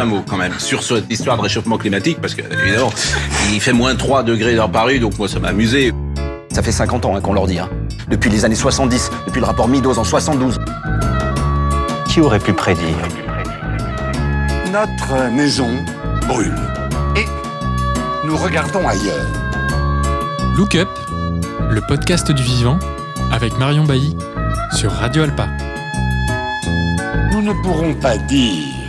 Un mot quand même sur cette histoire de réchauffement climatique, parce que évidemment, il fait moins 3 degrés dans Paris, donc moi ça m'a amusé. Ça fait 50 ans hein, qu'on leur dit. Hein. Depuis les années 70, depuis le rapport Meadows en 72. Qui aurait pu prédire? Notre maison brûle. Et nous regardons ailleurs. Look Up, le podcast du vivant, avec Marion Bailly, sur Radio Alpa. Nous ne pourrons pas dire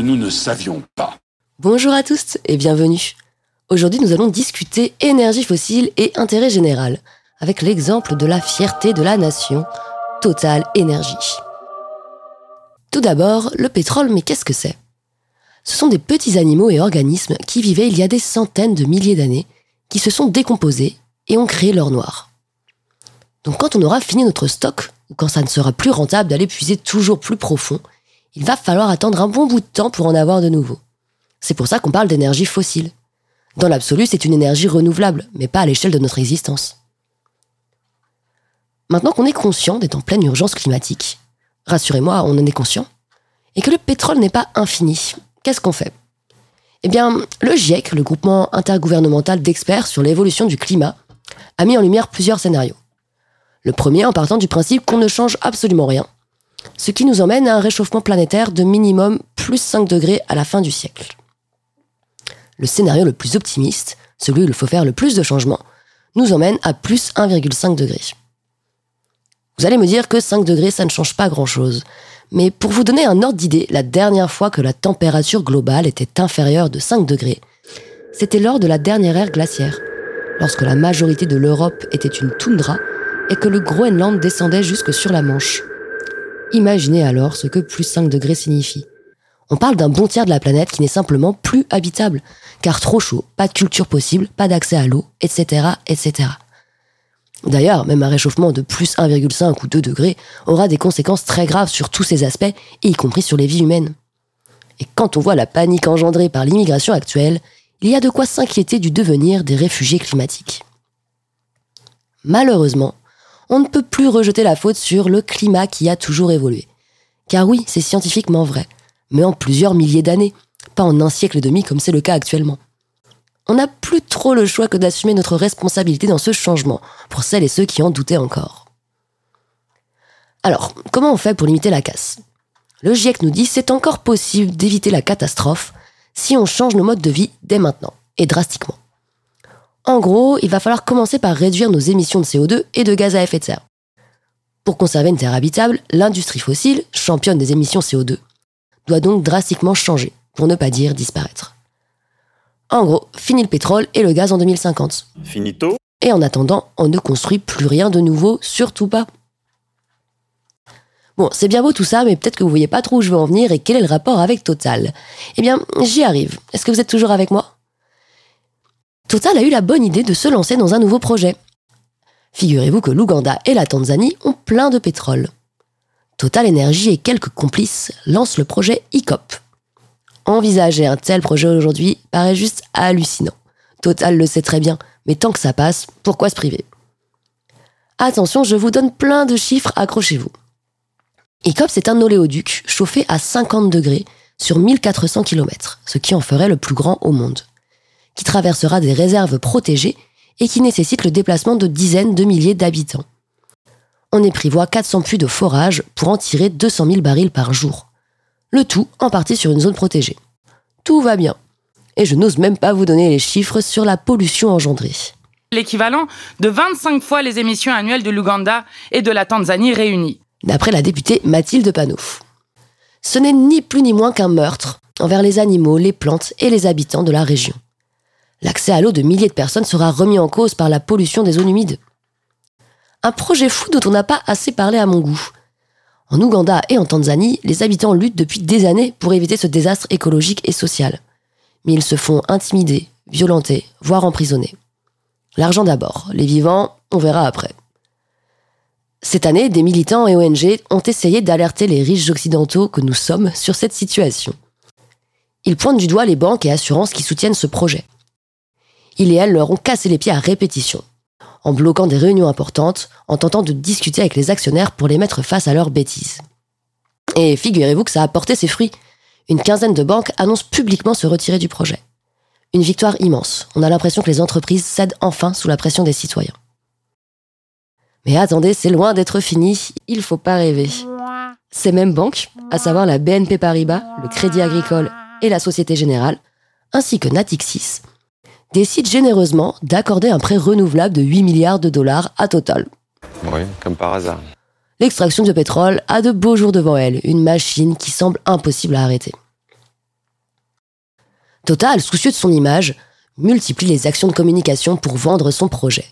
nous ne savions pas. Bonjour à tous et bienvenue. Aujourd'hui, nous allons discuter énergie fossile et intérêt général, avec l'exemple de la fierté de la nation, Total Énergie. Tout d'abord, le pétrole, mais qu'est-ce que c'est? Ce sont des petits animaux et organismes qui vivaient il y a des centaines de milliers d'années, qui se sont décomposés et ont créé l'or noir. Donc quand on aura fini notre stock, ou quand ça ne sera plus rentable d'aller puiser toujours plus profond, il va falloir attendre un bon bout de temps pour en avoir de nouveau. C'est pour ça qu'on parle d'énergie fossile. Dans l'absolu, c'est une énergie renouvelable, mais pas à l'échelle de notre existence. Maintenant qu'on est conscient d'être en pleine urgence climatique, rassurez-moi, on en est conscient, et que le pétrole n'est pas infini, qu'est-ce qu'on fait? Eh bien, le GIEC, le groupement intergouvernemental d'experts sur l'évolution du climat, a mis en lumière plusieurs scénarios. Le premier en partant du principe qu'on ne change absolument rien, ce qui nous emmène à un réchauffement planétaire de minimum plus 5 degrés à la fin du siècle. Le scénario le plus optimiste, celui où il faut faire le plus de changements, nous emmène à plus 1,5 degrés. Vous allez me dire que 5 degrés, ça ne change pas grand-chose. Mais pour vous donner un ordre d'idée, la dernière fois que la température globale était inférieure de 5 degrés, c'était lors de la dernière ère glaciaire, lorsque la majorité de l'Europe était une toundra et que le Groenland descendait jusque sur la Manche. Imaginez alors ce que plus 5 degrés signifie. On parle d'un bon tiers de la planète qui n'est simplement plus habitable, car trop chaud, pas de culture possible, pas d'accès à l'eau, etc., etc. D'ailleurs, même un réchauffement de plus 1,5 ou 2 degrés aura des conséquences très graves sur tous ces aspects, y compris sur les vies humaines. Et quand on voit la panique engendrée par l'immigration actuelle, il y a de quoi s'inquiéter du devenir des réfugiés climatiques. Malheureusement, on ne peut plus rejeter la faute sur le climat qui a toujours évolué. Car oui, c'est scientifiquement vrai, mais en plusieurs milliers d'années, pas en un siècle et demi comme c'est le cas actuellement. On n'a plus trop le choix que d'assumer notre responsabilité dans ce changement, pour celles et ceux qui en doutaient encore. Alors, comment on fait pour limiter la casse? Le GIEC nous dit c'est encore possible d'éviter la catastrophe si on change nos modes de vie dès maintenant, et drastiquement. En gros, il va falloir commencer par réduire nos émissions de CO2 et de gaz à effet de serre. Pour conserver une terre habitable, l'industrie fossile, championne des émissions CO2, doit donc drastiquement changer, pour ne pas dire disparaître. En gros, fini le pétrole et le gaz en 2050. Finito Et en attendant, on ne construit plus rien de nouveau, surtout pas. Bon, c'est bien beau tout ça, mais peut-être que vous voyez pas trop où je veux en venir et quel est le rapport avec Total. Eh bien, j'y arrive. Est-ce que vous êtes toujours avec moi? Total a eu la bonne idée de se lancer dans un nouveau projet. Figurez-vous que l'Ouganda et la Tanzanie ont plein de pétrole. Total Energy et quelques complices lancent le projet ICOP. Envisager un tel projet aujourd'hui paraît juste hallucinant. Total le sait très bien, mais tant que ça passe, pourquoi se priver? Attention, je vous donne plein de chiffres, accrochez-vous. ICOP, c'est un oléoduc chauffé à 50 degrés sur 1400 km, ce qui en ferait le plus grand au monde, qui traversera des réserves protégées et qui nécessite le déplacement de dizaines de milliers d'habitants. On y prévoit 400 puits de forage pour en tirer 200 000 barils par jour. Le tout en partie sur une zone protégée. Tout va bien. Et je n'ose même pas vous donner les chiffres sur la pollution engendrée. L'équivalent de 25 fois les émissions annuelles de l'Ouganda et de la Tanzanie réunies d'après la députée Mathilde Panouf. Ce n'est ni plus ni moins qu'un meurtre envers les animaux, les plantes et les habitants de la région. L'accès à l'eau de milliers de personnes sera remis en cause par la pollution des zones humides. Un projet fou dont on n'a pas assez parlé à mon goût. En Ouganda et en Tanzanie, les habitants luttent depuis des années pour éviter ce désastre écologique et social. Mais ils se font intimider, violenter, voire emprisonner. L'argent d'abord, les vivants, on verra après. Cette année, des militants et ONG ont essayé d'alerter les riches occidentaux que nous sommes sur cette situation. Ils pointent du doigt les banques et assurances qui soutiennent ce projet. Ils et elles leur ont cassé les pieds à répétition, en bloquant des réunions importantes, en tentant de discuter avec les actionnaires pour les mettre face à leurs bêtises. Et figurez-vous que ça a porté ses fruits. Une quinzaine de banques annoncent publiquement se retirer du projet. Une victoire immense. On a l'impression que les entreprises cèdent enfin sous la pression des citoyens. Mais attendez, c'est loin d'être fini, il faut pas rêver. Ces mêmes banques, à savoir la BNP Paribas, le Crédit Agricole et la Société Générale, ainsi que Natixis, décident généreusement d'accorder un prêt renouvelable de 8 milliards de dollars à Total. Oui, comme par hasard. L'extraction de pétrole a de beaux jours devant elle, une machine qui semble impossible à arrêter. Total, soucieux de son image, multiplie les actions de communication pour vendre son projet.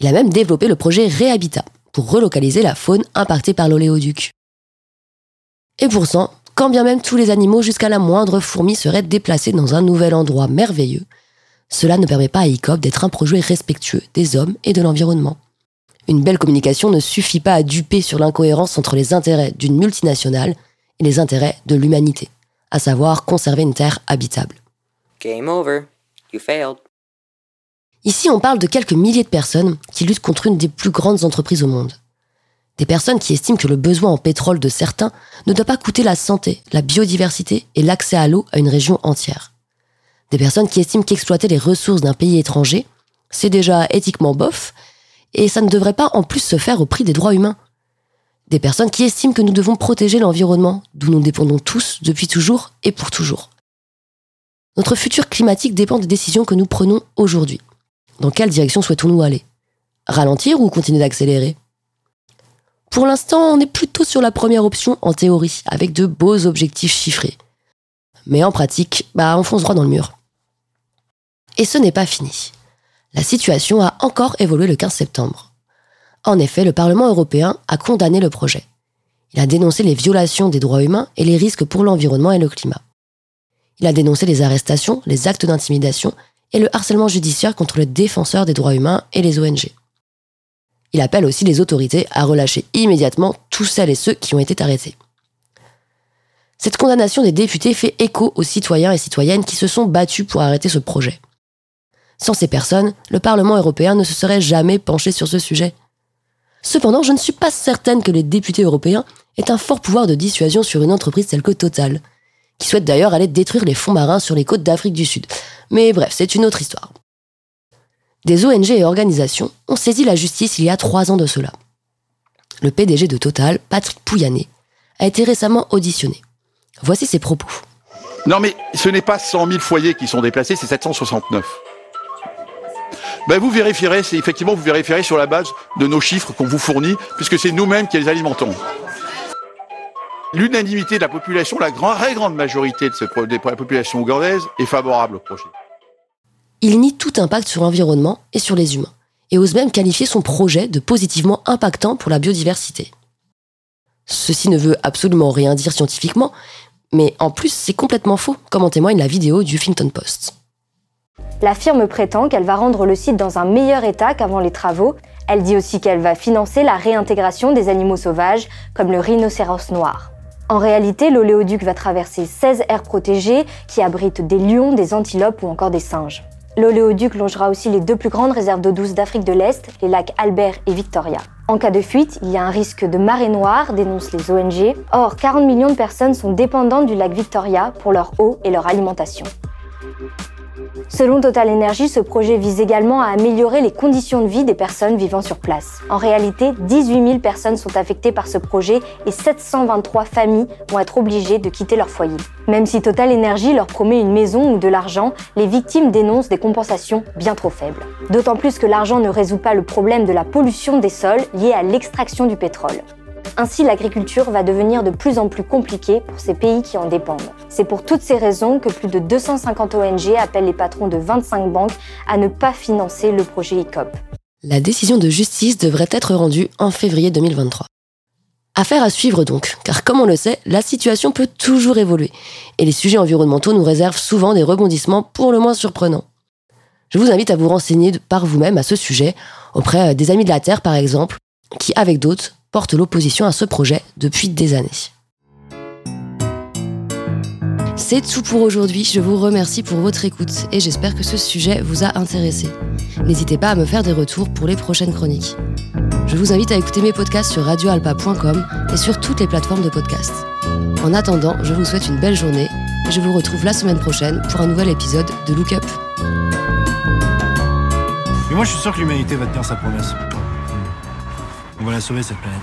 Il a même développé le projet Réhabitat pour relocaliser la faune impactée par l'oléoduc. Et pourtant, quand bien même tous les animaux jusqu'à la moindre fourmi seraient déplacés dans un nouvel endroit merveilleux, cela ne permet pas à ICOP d'être un projet respectueux des hommes et de l'environnement. Une belle communication ne suffit pas à duper sur l'incohérence entre les intérêts d'une multinationale et les intérêts de l'humanité, à savoir conserver une terre habitable. Game over. You failed. Ici, on parle de quelques milliers de personnes qui luttent contre une des plus grandes entreprises au monde. Des personnes qui estiment que le besoin en pétrole de certains ne doit pas coûter la santé, la biodiversité et l'accès à l'eau à une région entière. Des personnes qui estiment qu'exploiter les ressources d'un pays étranger, c'est déjà éthiquement bof, et ça ne devrait pas en plus se faire au prix des droits humains. Des personnes qui estiment que nous devons protéger l'environnement, d'où nous dépendons tous depuis toujours et pour toujours. Notre futur climatique dépend des décisions que nous prenons aujourd'hui. Dans quelle direction souhaitons-nous aller? Ralentir ou continuer d'accélérer? Pour l'instant, on est plutôt sur la première option en théorie, avec de beaux objectifs chiffrés. Mais en pratique, bah, on fonce droit dans le mur. Et ce n'est pas fini. La situation a encore évolué le 15 septembre. En effet, le Parlement européen a condamné le projet. Il a dénoncé les violations des droits humains et les risques pour l'environnement et le climat. Il a dénoncé les arrestations, les actes d'intimidation et le harcèlement judiciaire contre les défenseurs des droits humains et les ONG. Il appelle aussi les autorités à relâcher immédiatement tous celles et ceux qui ont été arrêtés. Cette condamnation des députés fait écho aux citoyens et citoyennes qui se sont battus pour arrêter ce projet. Sans ces personnes, le Parlement européen ne se serait jamais penché sur ce sujet. Cependant, je ne suis pas certaine que les députés européens aient un fort pouvoir de dissuasion sur une entreprise telle que Total, qui souhaite d'ailleurs aller détruire les fonds marins sur les côtes d'Afrique du Sud. Mais bref, c'est une autre histoire. Des ONG et organisations ont saisi la justice il y a trois ans de cela. Le PDG de Total, Patrick Pouyanné, a été récemment auditionné. Voici ses propos. Non mais ce n'est pas 100 000 foyers qui sont déplacés, c'est 769. Ben vous vérifierez, c'est effectivement vous vérifierez sur la base de nos chiffres qu'on vous fournit, puisque c'est nous-mêmes qui les alimentons. L'unanimité de la population, la grande, très grande majorité de, de la population ougandaise est favorable au projet. Il nie tout impact sur l'environnement et sur les humains, et ose même qualifier son projet de positivement impactant pour la biodiversité. Ceci ne veut absolument rien dire scientifiquement, mais en plus c'est complètement faux, comme en témoigne la vidéo du Huffington Post. La firme prétend qu'elle va rendre le site dans un meilleur état qu'avant les travaux. Elle dit aussi qu'elle va financer la réintégration des animaux sauvages, comme le rhinocéros noir. En réalité, l'oléoduc va traverser 16 aires protégées qui abritent des lions, des antilopes ou encore des singes. L'oléoduc longera aussi les deux plus grandes réserves d'eau douce d'Afrique de l'Est, les lacs Albert et Victoria. En cas de fuite, il y a un risque de marée noire, dénoncent les ONG. Or, 40 millions de personnes sont dépendantes du lac Victoria pour leur eau et leur alimentation. Selon Total Energy, ce projet vise également à améliorer les conditions de vie des personnes vivant sur place. En réalité, 18 000 personnes sont affectées par ce projet et 723 familles vont être obligées de quitter leur foyer. Même si Total Energy leur promet une maison ou de l'argent, les victimes dénoncent des compensations bien trop faibles. D'autant plus que l'argent ne résout pas le problème de la pollution des sols liée à l'extraction du pétrole. Ainsi, l'agriculture va devenir de plus en plus compliquée pour ces pays qui en dépendent. C'est pour toutes ces raisons que plus de 250 ONG appellent les patrons de 25 banques à ne pas financer le projet ICOP. La décision de justice devrait être rendue en février 2023. Affaire à suivre donc, car comme on le sait, la situation peut toujours évoluer, et les sujets environnementaux nous réservent souvent des rebondissements pour le moins surprenants. Je vous invite à vous renseigner par vous-même à ce sujet, auprès des Amis de la Terre par exemple, qui, avec d'autres, portent l'opposition à ce projet depuis des années. C'est tout pour aujourd'hui, je vous remercie pour votre écoute et j'espère que ce sujet vous a intéressé. N'hésitez pas à me faire des retours pour les prochaines chroniques. Je vous invite à écouter mes podcasts sur radioalpa.com et sur toutes les plateformes de podcasts. En attendant, je vous souhaite une belle journée et je vous retrouve la semaine prochaine pour un nouvel épisode de Look Up. Mais moi, je suis sûr que l'humanité va tenir sa promesse. On va la sauver, cette planète.